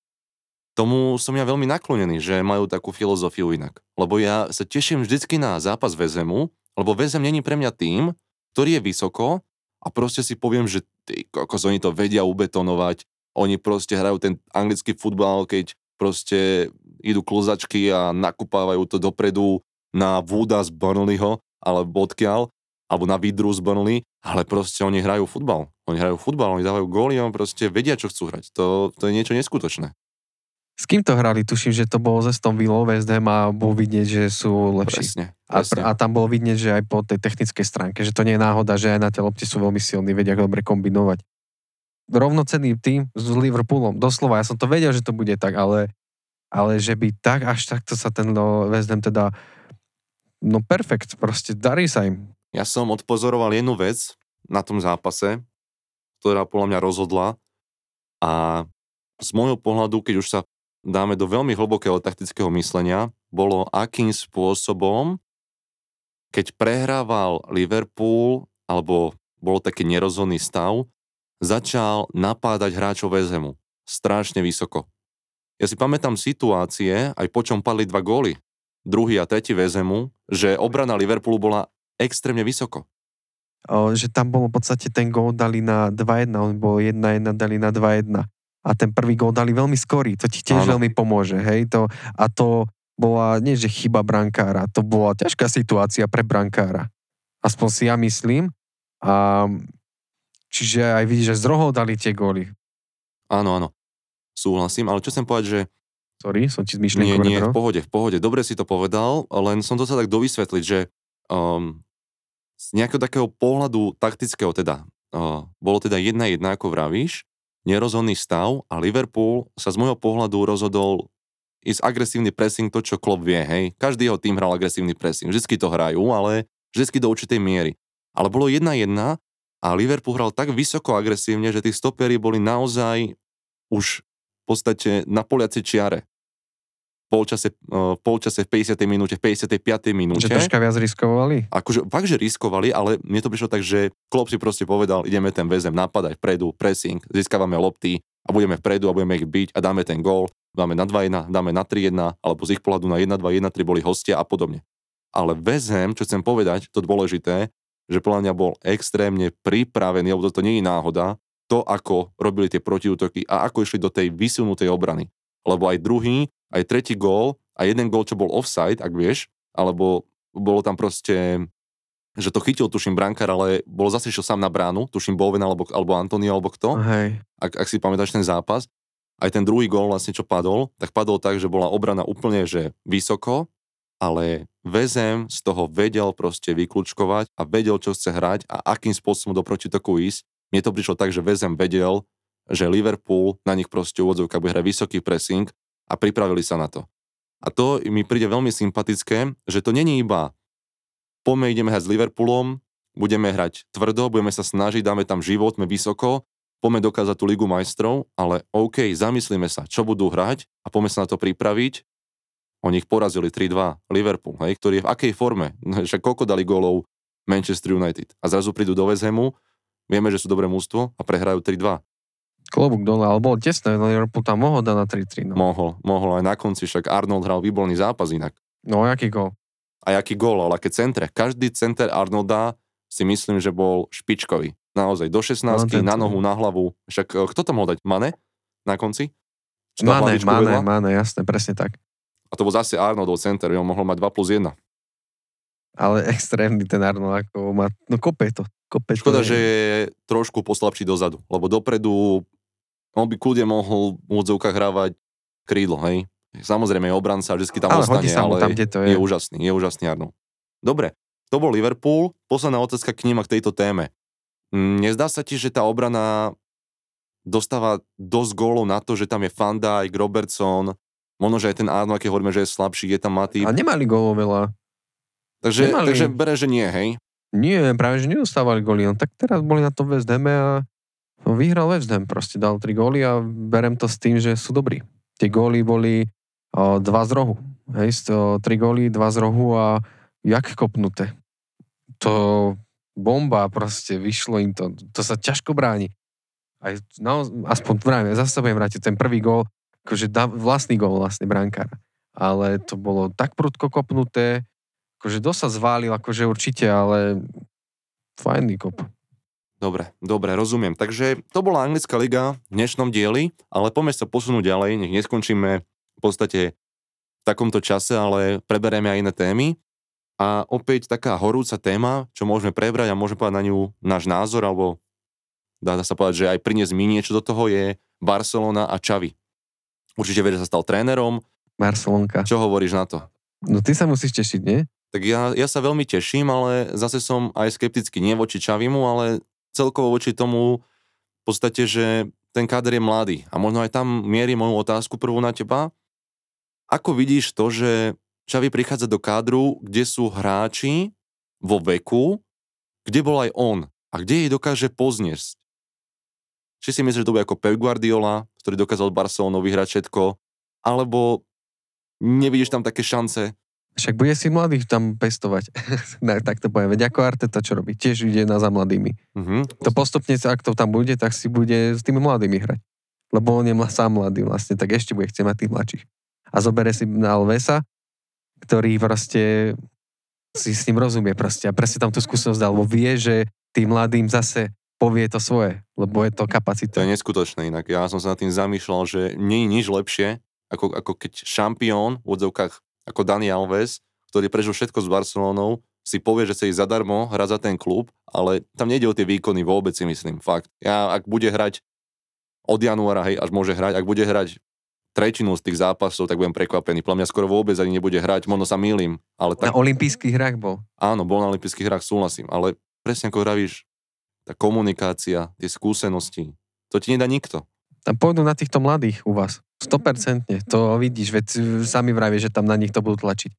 tomu som ja veľmi naklonený, že majú takú filozofiu inak. Lebo ja sa teším vždycky na zápas Vezemu, lebo Vezem není pre mňa tým, ktorý je vysoko a proste si poviem, že ty kokos, oni to vedia ubetonovať, oni proste hrajú ten anglický futbal, keď proste idú klozačky a nakupávajú to dopredu na Wooda z Burnleyho, alebo odkiaľ, alebo na Vidru z Burnley, ale proste oni hrajú futbal. Oni hrajú futbal, oni dávajú góly a oni proste vedia, čo chcú hrať. To, to je niečo neskutočné. S kým to hrali? Tuším, že to bolo ze Aston Villa, West Ham a bol vidieť, že sú lepší. Presne. A, presne. pr- a tam bolo vidieť, že aj po tej technickej stránke, že to nie je náhoda, že aj na tej lopte sú veľmi silní, vedia dobre kombinovať. Rovnocenný tým s Liverpoolom, doslova, ja som to vedel, že to bude tak, ale, ale že by tak, až takto sa ten no, West Ham teda, no perfekt, proste darí sa im. Ja som odpozoroval jednu vec na tom zápase, ktorá podľa mňa rozhodla a z môjho pohľadu, keď už sa dáme do veľmi hlbokého taktického myslenia, bolo akým spôsobom, keď prehrával Liverpool, alebo bol taký nerozhodný stav, začal napádať hráčov West Hamu. Strašne vysoko. Ja si pamätám situácie, aj po čom padli dva góly, druhý a tretí West Hamu, že obrana Liverpoolu bola extrémne vysoko. O, že tam bolo v podstate ten gól dali na 2-1, on bol 1-1, dali na 2-1. A ten prvý gól dali veľmi skorý, to ti tiež Áno. veľmi pomôže, hej, to, a to bola, nie že chyba brankára, to bola ťažká situácia pre brankára. Aspoň si ja myslím. A, čiže aj vidíš, že z rohov dali tie góly. Áno, áno. Súhlasím, ale čo chcem povedať, že Sorry, som ti z nie, nie, v pohode, v pohode. Dobre si to povedal, len som to sa tak dovysvetliť, že um, z nejakého takého pohľadu taktického teda, uh, bolo teda jedna jedna, ako vravíš, nerozhodný stav a Liverpool sa z môjho pohľadu rozhodol ísť agresívny pressing, to čo Klopp vie, hej. Každý jeho tým hral agresívny pressing, vždycky to hrajú, ale vždycky do určitej miery. Ale bolo jedna jedna a Liverpool hral tak vysoko agresívne, že tí stopery boli naozaj už v podstate na poliacej čiare. Polčase, uh, polčase v 50. minúte, v 55. minúte. Že troška viac riskovali? Akože fakt, že riskovali, ale mne to prišlo tak, že Klopp si proste povedal, ideme ten väzem napadať vpredu, pressing, získavame lopty a budeme vpredu a budeme ich byť a dáme ten gól, dáme na 2-1, dáme na 3-1, alebo z ich pohľadu na 1-2, 1-3 boli hostia a podobne. Ale väzem, čo chcem povedať, to dôležité, že podľa mňa bol extrémne pripravený, lebo toto nie je náhoda, to, ako robili tie protiútoky a ako išli do tej vysunutej obrany. Lebo aj druhý, aj tretí gól a jeden gól, čo bol offside, ak vieš, alebo bolo tam proste, že to chytil, tuším, brankár, ale bol zase išiel sám na bránu, tuším Bowen alebo, alebo Antonio alebo kto, Hej. ak, ak si pamätáš ten zápas. Aj ten druhý gól vlastne, čo padol, tak padol tak, že bola obrana úplne, že vysoko, ale VZM z toho vedel proste vyklúčkovať a vedel, čo chce hrať a akým spôsobom do protitoku ísť. Mne to prišlo tak, že VZM vedel, že Liverpool na nich proste úvodzovka bude hrať vysoký pressing a pripravili sa na to. A to mi príde veľmi sympatické, že to není iba poďme ideme hrať s Liverpoolom, budeme hrať tvrdo, budeme sa snažiť, dáme tam život, sme vysoko, poďme dokázať tú Ligu majstrov, ale OK, zamyslíme sa, čo budú hrať a poďme sa na to pripraviť. Oni ich porazili 3-2, Liverpool, hej, ktorý je v akej forme, *laughs* však koľko dali gólov Manchester United a zrazu prídu do West Hamu, vieme, že sú dobré mústvo a prehrajú 3-2. Klobúk dole, ale bol tesné, no Liverpool tam mohol dať na 3-3. No. Mohol, mohol aj na konci, však Arnold hral výborný zápas inak. No, aký gol? A aký gól, ale aké centre. Každý center Arnolda si myslím, že bol špičkový. Naozaj, do 16 no, na nohu, na hlavu. Však e, kto to mohol dať? Mane? Na konci? Mane, Mane, Mane, jasné, presne tak. A to bol zase Arnoldov center, on mohol mať 2 plus 1. Ale extrémny ten Arnold, ako má, no kope to. Kope Škoda, to že je trošku poslabší dozadu, lebo dopredu on by kľudne mohol v úvodzovkách hrávať krídlo, hej. Samozrejme je obranca, vždy tam ale ostane, ale tam, kde to je. je úžasný, je úžasný Arnold. Dobre, to bol Liverpool. Posledná otázka k ním a k tejto téme. Mm, nezdá sa ti, že tá obrana dostáva dosť gólov na to, že tam je Van Dijk, Robertson, možno, že aj ten Arnold, keď hovoríme, že je slabší, je tam Matý. A nemali gólov veľa. Takže, nemali. takže bere, že nie, hej? Nie, práve, že nedostávali góly. No, tak teraz boli na to West Ham a vyhral West Ham, proste dal tri góly a berem to s tým, že sú dobrí. Tie góly boli o, dva z rohu. Hej, to, tri góly, dva z rohu a jak kopnuté. To bomba proste, vyšlo im to. To sa ťažko bráni. Aj, no, aspoň vrajme, zase budem vrátiť. Ten prvý gól, akože da, vlastný gól vlastne brankár. Ale to bolo tak prudko kopnuté, akože dosť sa zválil, akože určite, ale fajný kop. Dobre, dobre, rozumiem. Takže to bola anglická liga v dnešnom dieli, ale poďme sa posunúť ďalej, nech neskončíme v podstate v takomto čase, ale preberieme aj iné témy. A opäť taká horúca téma, čo môžeme prebrať a môžeme povedať na ňu náš názor, alebo dá sa povedať, že aj priniesť mi niečo do toho je Barcelona a Čavi. Určite vieš, že sa stal trénerom. Barcelonka. Čo hovoríš na to? No ty sa musíš tešiť, nie? Tak ja, ja sa veľmi teším, ale zase som aj skeptický, nie voči Čavimu, ale celkovo voči tomu v podstate, že ten káder je mladý. A možno aj tam mierí moju otázku prvú na teba. Ako vidíš to, že Čavi prichádza do kádru, kde sú hráči vo veku, kde bol aj on a kde jej dokáže pozniesť. Či si myslíš, že to bude ako Pep Guardiola, ktorý dokázal Barcelonu vyhrať všetko, alebo nevidíš tam také šance? Však bude si mladých tam pestovať. *laughs* tak to poviem. Veď ako Arteta čo robí? Tiež ide na za mladými. Uh-huh. To postupne, ak to tam bude, tak si bude s tými mladými hrať. Lebo on je sám mladý vlastne, tak ešte bude chcieť mať tých mladších. A zobere si na Alvesa, ktorý proste si s ním rozumie proste a presne tam tú skúsenosť dal, lebo vie, že tým mladým zase povie to svoje, lebo je to kapacita. To je neskutočné inak. Ja som sa nad tým zamýšľal, že nie je nič lepšie, ako, ako keď šampión v odzovkách ako Dani Alves, ktorý prežil všetko s Barcelonou, si povie, že sa ísť zadarmo hrať za ten klub, ale tam nejde o tie výkony vôbec si myslím, fakt. Ja, ak bude hrať od januára, hej, až môže hrať, ak bude hrať tretinu z tých zápasov, tak budem prekvapený. Podľa mňa skoro vôbec ani nebude hrať, možno sa mýlim. Ale tak... Na olympijských hrách bol. Áno, bol na olympijských hrách, súhlasím. Ale presne ako vravíš, tá komunikácia, tie skúsenosti, to ti nedá nikto. Tam pôjdu na týchto mladých u vás. 100%. To vidíš, veď sami vraví, že tam na nich to budú tlačiť.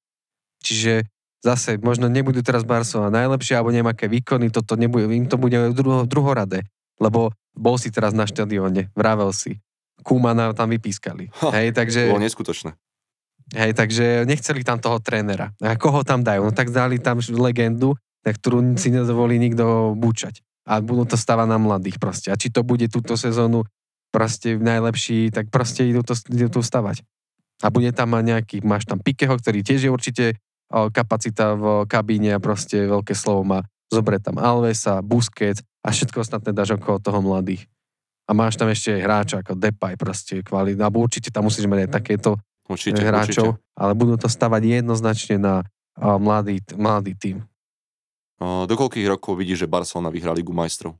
Čiže zase, možno nebudú teraz Barcelona najlepšie, alebo nejaké výkony, toto nebude, im to bude druho, druhoradé. Lebo bol si teraz na štadióne, vravel si. Kúmana tam vypískali. Ha, hej, takže... Bolo neskutočné. Hej, takže nechceli tam toho trénera. A koho tam dajú? No tak dali tam legendu, na ktorú si nedovolí nikto búčať. A budú to stavať na mladých proste. A či to bude túto sezónu proste najlepší, tak proste idú to, idú to stavať. A bude tam nejaký, máš tam Pikeho, ktorý tiež je určite kapacita v kabíne a proste veľké slovo má. Zobre tam Alvesa, Busquets a všetko ostatné dáš okolo toho mladých a máš tam ešte hráča ako Depay proste kvalitný, alebo určite tam musíš mať aj takéto určite, hráčov, určite. ale budú to stavať jednoznačne na mladý, mladý tým. Do koľkých rokov vidíš, že Barcelona vyhrá Ligu majstrov?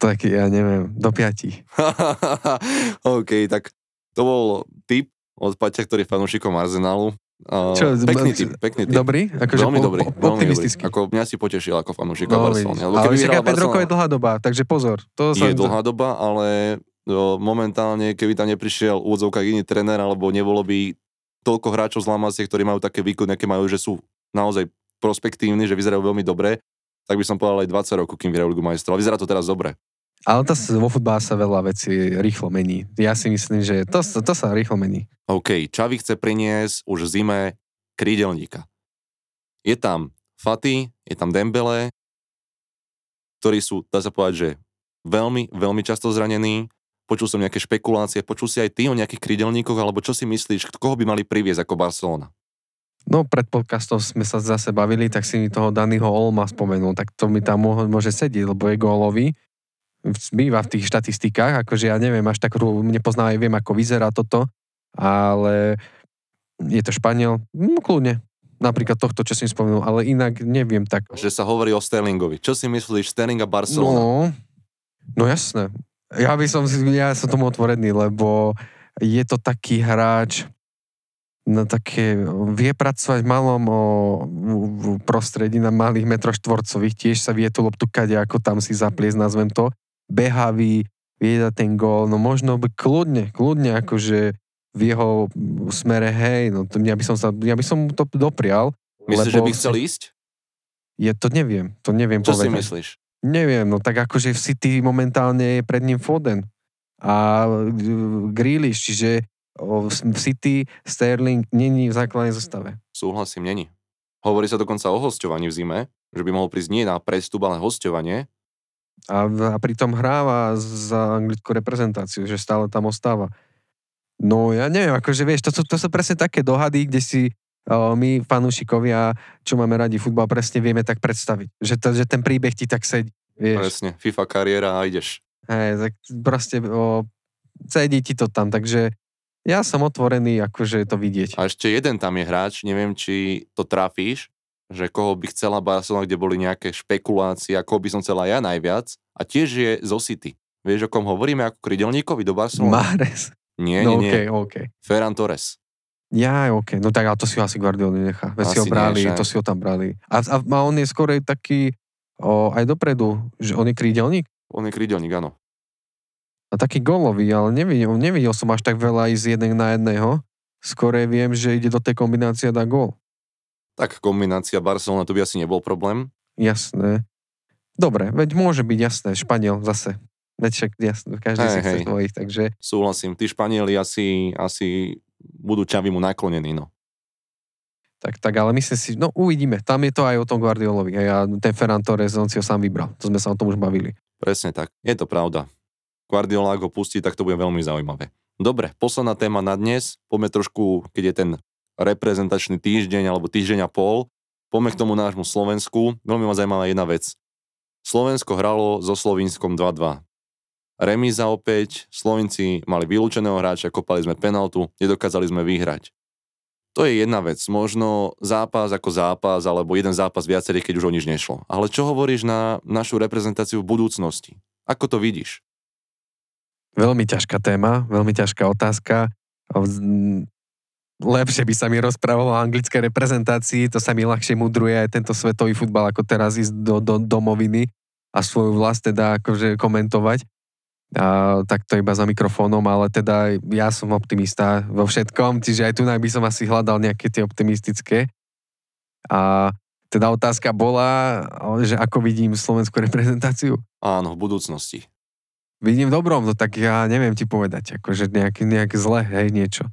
Tak ja neviem, do piatich. *laughs* OK, tak to bol tip od Paťa, ktorý je fanúšikom Arsenalu. Uh, Čo, pekný typ, pekný typ. Dobrý? Akože veľmi po- dobrý, po- veľmi optimistický. dobrý. Ako mňa si potešil ako fanúšika No, Barcelony. Ale keby však vyhrala aj 5 rokov je Barcelona, dlhá doba, takže pozor. To je dlhá doba, ale momentálne, keby tam neprišiel úvodzovka iný tréner, alebo nebolo by toľko hráčov z Lamasie, ktorí majú také výkony, aké majú, že sú naozaj prospektívni, že vyzerajú veľmi dobre, tak by som povedal aj 20 rokov, kým vyhrajú Ligu majstrov. Vyzerá to teraz dobre. Ale to vo futbale sa veľa vecí rýchlo mení. Ja si myslím, že to, to, to sa rýchlo mení. OK, Čavi chce priniesť už zime krídelníka. Je tam Fati, je tam Dembele, ktorí sú, dá sa povedať, že veľmi, veľmi často zranení. Počul som nejaké špekulácie, počul si aj ty o nejakých krídelníkoch, alebo čo si myslíš, koho by mali priviesť ako Barcelona? No pred podcastom sme sa zase bavili, tak si mi toho Daniho Olma spomenul, tak to mi tam môže, sedieť, lebo je gólový. Býva v tých štatistikách, akože ja neviem, až tak nepoznám aj viem, ako vyzerá toto, ale je to Španiel, no kľudne, napríklad tohto, čo som spomenul, ale inak neviem tak. Že sa hovorí o Sterlingovi. Čo si myslíš, Sterling a Barcelona? No, no jasné. Ja by som, ja som tomu otvorený, lebo je to taký hráč, no také, vie pracovať v malom o, v, v prostredí na malých metroch štvorcových, tiež sa vie tú loptu kade, ako tam si zapliesť, nazvem to, behavý, vie dať ten gól, no možno by kľudne, kľudne akože v jeho smere, hej, no to, ja by som sa, ja by som to doprial. Myslíš, že by chcel ísť? Je, to neviem, to neviem Čo si povedať. myslíš? Neviem, no tak akože v City momentálne je pred ním Foden a uh, Grealish, čiže v City Sterling není v základnej zostave. Súhlasím, není. Hovorí sa dokonca o hosťovaní v zime, že by mohol prísť nie na prestup, ale hosťovanie. A, a pritom hráva za anglickú reprezentáciu, že stále tam ostáva. No ja neviem, akože vieš, to, sú- to sú presne také dohady, kde si o, my, fanúšikovia, čo máme radi futbal, presne vieme tak predstaviť. Že, to, že ten príbeh ti tak sedí. Vieš. Presne, FIFA kariéra a ideš. Hej, tak proste o, sedí ti to tam, takže ja som otvorený, akože to vidieť. A ešte jeden tam je hráč, neviem, či to trafíš, že koho by chcela Barcelona, kde boli nejaké špekulácie, a koho by som chcela ja najviac. A tiež je zo City. Vieš, o kom hovoríme ako krydelníkovi do Barcelony? Mahrez. nie, No nie, nie. okej, okej. Ferran Torres. Ja, okej, no tak ale to si ho asi Guardiola nenechá. Veď si ho nie, brali, však. to si ho tam brali. A, a, a on je skorej taký o, aj dopredu, že on je krídelník On je krydelník, áno. A taký golový, ale nevidel, nevidel som až tak veľa ísť jeden na jedného. Skorej viem, že ide do tej kombinácie a dá gól. Tak kombinácia Barcelona, to by asi nebol problém. Jasné. Dobre, veď môže byť jasné, Španiel zase. Veď však jasné, každý Hej, si chce hej. svojich, takže Súhlasím, tí Španieli asi, asi budú Čavimu naklonení, no. tak, tak, ale myslím si, no uvidíme. Tam je to aj o tom Guardiolovi. Hej, a ten Ferran Torres, on si ho sám vybral. To sme sa o tom už bavili. Presne tak, je to pravda. Guardiola, ho pustí, tak to bude veľmi zaujímavé. Dobre, posledná téma na dnes. Poďme trošku, keď je ten reprezentačný týždeň alebo týždeň a pol, poďme k tomu nášmu Slovensku. Veľmi ma zaujímavá jedna vec. Slovensko hralo so Slovinskom 2-2. Remíza opäť, Slovinci mali vylúčeného hráča, kopali sme penaltu, nedokázali sme vyhrať. To je jedna vec, možno zápas ako zápas, alebo jeden zápas viacerých, keď už o nič nešlo. Ale čo hovoríš na našu reprezentáciu v budúcnosti? Ako to vidíš? Veľmi ťažká téma, veľmi ťažká otázka. Lepšie by sa mi rozprávalo o anglickej reprezentácii, to sa mi ľahšie mudruje aj tento svetový futbal, ako teraz ísť do, do domoviny a svoju vlast teda akože komentovať. A, tak to iba za mikrofónom, ale teda ja som optimista vo všetkom, čiže aj tu by som asi hľadal nejaké tie optimistické. A teda otázka bola, že ako vidím slovenskú reprezentáciu. Áno, v budúcnosti. Vidím dobrom, no tak ja neviem ti povedať, akože nejaké, nejaké zle, hej, niečo.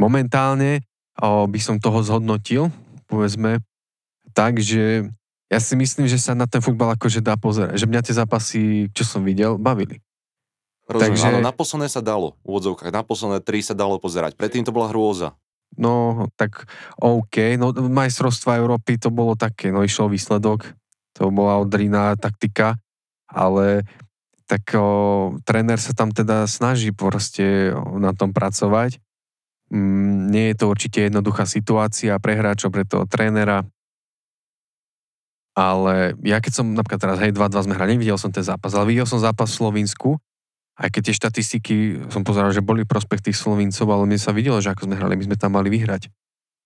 Momentálne o, by som toho zhodnotil, povedzme, tak, že ja si myslím, že sa na ten futbal akože dá pozerať. Že mňa tie zápasy, čo som videl, bavili. Rozumiem, Takže- áno, na posledné sa dalo, v úvodzovkách, na posledné tri sa dalo pozerať. Predtým to bola hrôza. No, tak OK. No, majstrovstva Európy to bolo také, no išiel výsledok. To bola odriná taktika, ale tak o, tréner sa tam teda snaží proste na tom pracovať. Mm, nie je to určite jednoduchá situácia pre hráčov, pre toho trénera. Ale ja keď som napríklad teraz, hej, 2-2 sme hrali, nevidel som ten zápas, ale videl som zápas v Slovensku, aj keď tie štatistiky som pozeral, že boli prospech tých Slovincov, ale mne sa videlo, že ako sme hrali, my sme tam mali vyhrať.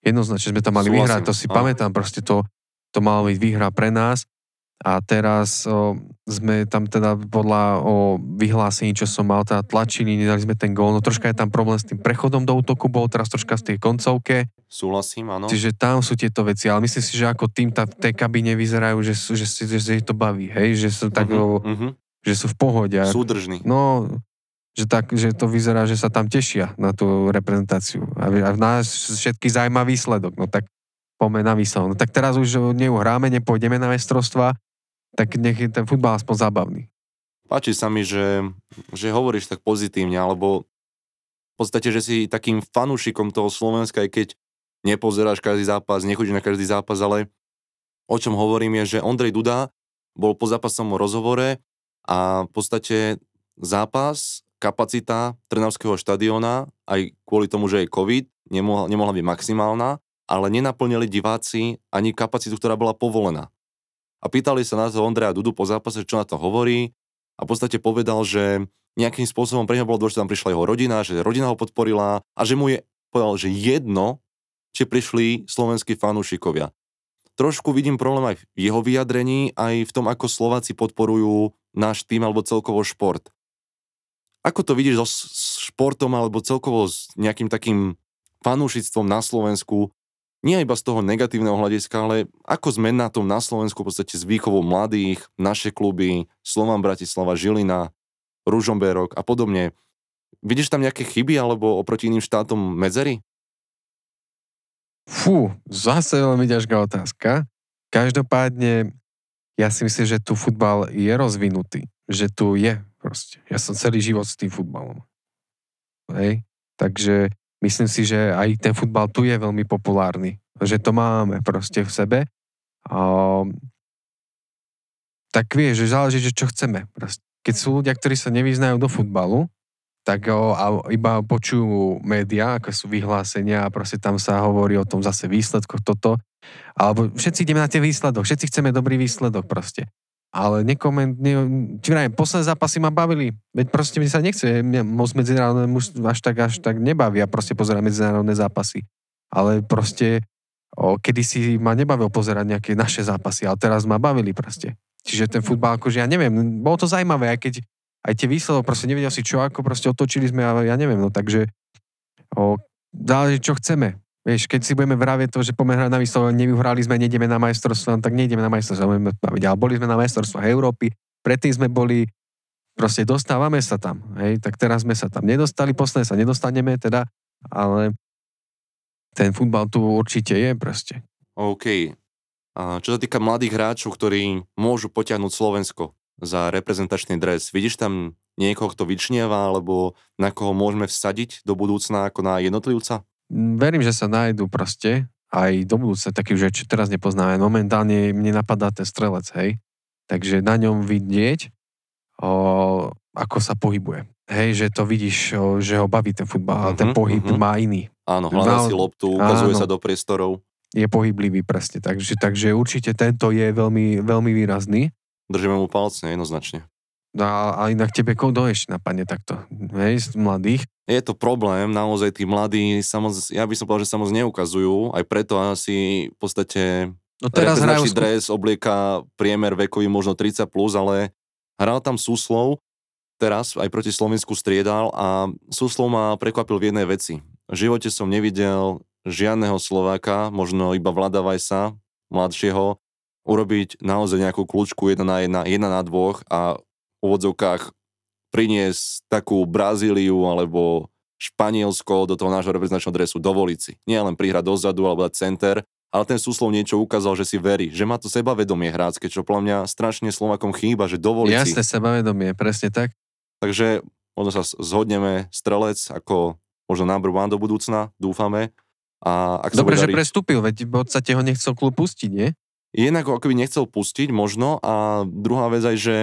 Jednoznačne sme tam mali Súhlasím, vyhrať, to si áno. pamätám, proste to, to malo byť výhra pre nás. A teraz o, sme tam teda podľa o vyhlásení, čo som mal, teda tlačili, nedali sme ten gól. No troška je tam problém s tým prechodom do útoku, bol teraz troška v tej koncovke. Súhlasím, áno. Čiže tam sú tieto veci, ale myslím si, že ako tým tá, v tej kabíne vyzerajú, že, že, si, že, si to baví, hej, že sú tak, o, mhm. že sú v pohode. Súdržný. No, že, tak, že to vyzerá, že sa tam tešia na tú reprezentáciu. A, a v nás všetky zaujíma výsledok. No tak poďme na výsledok. No tak teraz už neuhráme, nepôjdeme na mestrovstva, tak nech je ten futbal aspoň zábavný. Páči sa mi, že, že hovoríš tak pozitívne, alebo v podstate, že si takým fanúšikom toho Slovenska, aj keď nepozeráš každý zápas, nechodíš na každý zápas, ale o čom hovorím je, že Ondrej Duda bol po zápasom rozhovore a v podstate zápas, kapacita Trnavského štadióna, aj kvôli tomu, že je COVID, nemohla, nemohla byť maximálna, ale nenaplnili diváci ani kapacitu, ktorá bola povolená. A pýtali sa na to Ondreja Dudu po zápase, čo na to hovorí a v podstate povedal, že nejakým spôsobom pre neho bolo dôležité, tam prišla jeho rodina, že rodina ho podporila a že mu je, povedal, že jedno, či prišli slovenskí fanúšikovia. Trošku vidím problém aj v jeho vyjadrení, aj v tom, ako Slováci podporujú náš tým alebo celkovo šport. Ako to vidíš so športom alebo celkovo s nejakým takým fanúšictvom na Slovensku? Nie iba z toho negatívneho hľadiska, ale ako sme na tom na Slovensku v podstate s výchovou mladých, naše kluby, Slovan Bratislava, Žilina, Ružomberok a podobne. Vidíš tam nejaké chyby alebo oproti iným štátom medzery? Fú, zase veľmi ťažká otázka. Každopádne, ja si myslím, že tu futbal je rozvinutý. Že tu je proste. Ja som celý život s tým futbalom. Hej? Takže myslím si, že aj ten futbal tu je veľmi populárny. Že to máme proste v sebe. A, tak vieš, že záleží, že čo chceme. Proste. Keď sú ľudia, ktorí sa nevyznajú do futbalu, tak o, a iba počujú médiá, ako sú vyhlásenia a proste tam sa hovorí o tom zase výsledkoch, toto. Alebo všetci ideme na tie výsledok, všetci chceme dobrý výsledok proste. Ale nekoment, ne, či vrajím, posledné zápasy ma bavili. Veď proste mi sa nechce, mňa moc medzinárodné muž až tak, až tak nebavia proste pozerať medzinárodné zápasy. Ale proste, o, kedysi ma nebavil pozerať nejaké naše zápasy, ale teraz ma bavili proste. Čiže ten futbal, akože ja neviem, bolo to zaujímavé, aj keď aj tie výsledok, proste nevedel si čo, ako proste otočili sme, ale ja neviem, no takže o, záleží, čo chceme. Vieš, keď si budeme vravieť to, že poďme hrať na výsledok, nevyhrali sme, nejdeme na majstrovstvo, tak nejdeme na majstrovstvo, budeme baviť, ale boli sme na majstrovstvách Európy, predtým sme boli, proste dostávame sa tam, hej, tak teraz sme sa tam nedostali, posledne sa nedostaneme teda, ale ten futbal tu určite je proste. OK. A čo sa týka mladých hráčov, ktorí môžu potiahnuť Slovensko za reprezentačný dres, vidíš tam niekoho, kto vyčnieva, alebo na koho môžeme vsadiť do budúcna ako na jednotlivca? Mm, Verím, že sa nájdú proste aj do budúce, taký, že čo teraz nepoznáme. Momentálne mne napadá ten strelec, hej. Takže na ňom vidieť, o, ako sa pohybuje. Hej, že to vidíš, o, že ho baví ten futbal, ale ten Mhm, pohyb mhm. má iný. Áno, hľadá si loptu, ukazuje áno. sa do priestorov. Je pohyblivý presne. Takže, takže určite tento je veľmi, veľmi výrazný. Držíme mu palce jednoznačne. A, a inak tebe kto ešte napadne takto, hej, z mladých. Je to problém, naozaj tí mladí, sa moc, ja by som povedal, že sa moc neukazujú, aj preto asi v podstate No teraz hrajú skú... dres oblieka priemer vekový možno 30+, plus, ale hral tam Súslov, teraz aj proti Slovensku striedal a Súslov ma prekvapil v jednej veci. V živote som nevidel žiadneho Slováka, možno iba Vlada Vajsa, mladšieho, urobiť naozaj nejakú kľúčku jedna na jedna, jedna na dvoch a úvodzovkách priniesť takú Brazíliu alebo Španielsko do toho nášho reprezentačného dresu, dovoliť si. Nie len prihrať dozadu alebo dať center, ale ten súslov niečo ukázal, že si verí, že má to sebavedomie hrácké, čo podľa mňa strašne Slovakom chýba, že dovoliť si. Jasné, sebavedomie, presne tak. Takže možno sa zhodneme strelec ako možno number one do budúcna, dúfame. A ak Dobre, že dariť- prestúpil, veď v podstate ho nechcel klub pustiť, nie? Jednak ako by nechcel pustiť možno a druhá vec aj, že,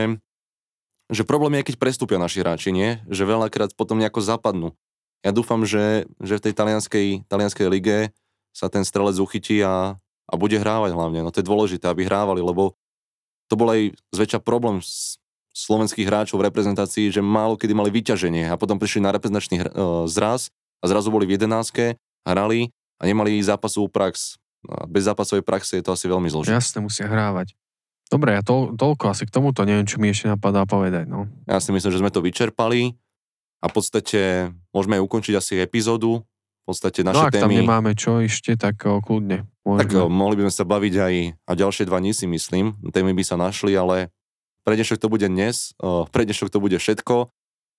že problém je, keď prestúpia naši hráči, nie? Že veľakrát potom nejako zapadnú. Ja dúfam, že, že v tej talianskej, talianskej lige sa ten strelec uchytí a, a bude hrávať hlavne. No to je dôležité, aby hrávali, lebo to bol aj zväčša problém s slovenských hráčov v reprezentácii, že málo kedy mali vyťaženie a potom prišli na reprezentačný hr- e, zraz a zrazu boli v jedenáctke, hrali a nemali zápasovú prax. Bez zápasovej praxe je to asi veľmi zložité. Jasne, musia hrávať. Dobre, ja to, toľko asi k tomuto, neviem, čo mi ešte napadá povedať, no. Ja si myslím, že sme to vyčerpali a v podstate môžeme ukončiť asi epizódu. V podstate naše no ak tam témy... nemáme čo ešte, tak o, kľudne. Môžeme. Tak o, mohli by sme sa baviť aj a ďalšie dva dní si myslím. Témy by sa našli, ale pre dnešok to bude dnes, o, pre dnešok to bude všetko.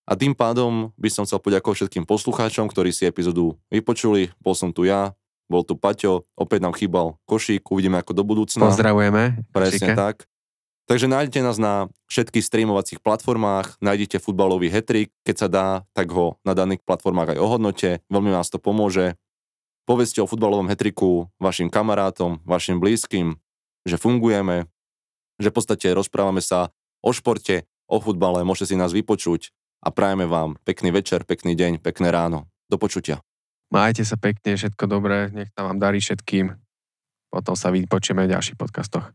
A tým pádom by som chcel poďakovať všetkým poslucháčom, ktorí si epizódu vypočuli. Bol som tu ja, bol tu Paťo, opäť nám chýbal Košík, uvidíme ako do budúcna. Pozdravujeme. Presne Košíka. tak. Takže nájdete nás na všetkých streamovacích platformách, nájdete futbalový hetrik, keď sa dá, tak ho na daných platformách aj ohodnote, veľmi vás to pomôže. Povedzte o futbalovom hetriku vašim kamarátom, vašim blízkym, že fungujeme, že v podstate rozprávame sa o športe, o futbale, môžete si nás vypočuť a prajeme vám pekný večer, pekný deň, pekné ráno. Do počutia. Majte sa pekne, všetko dobré, nech sa vám darí všetkým. Potom sa vypočujeme v ďalších podcastoch.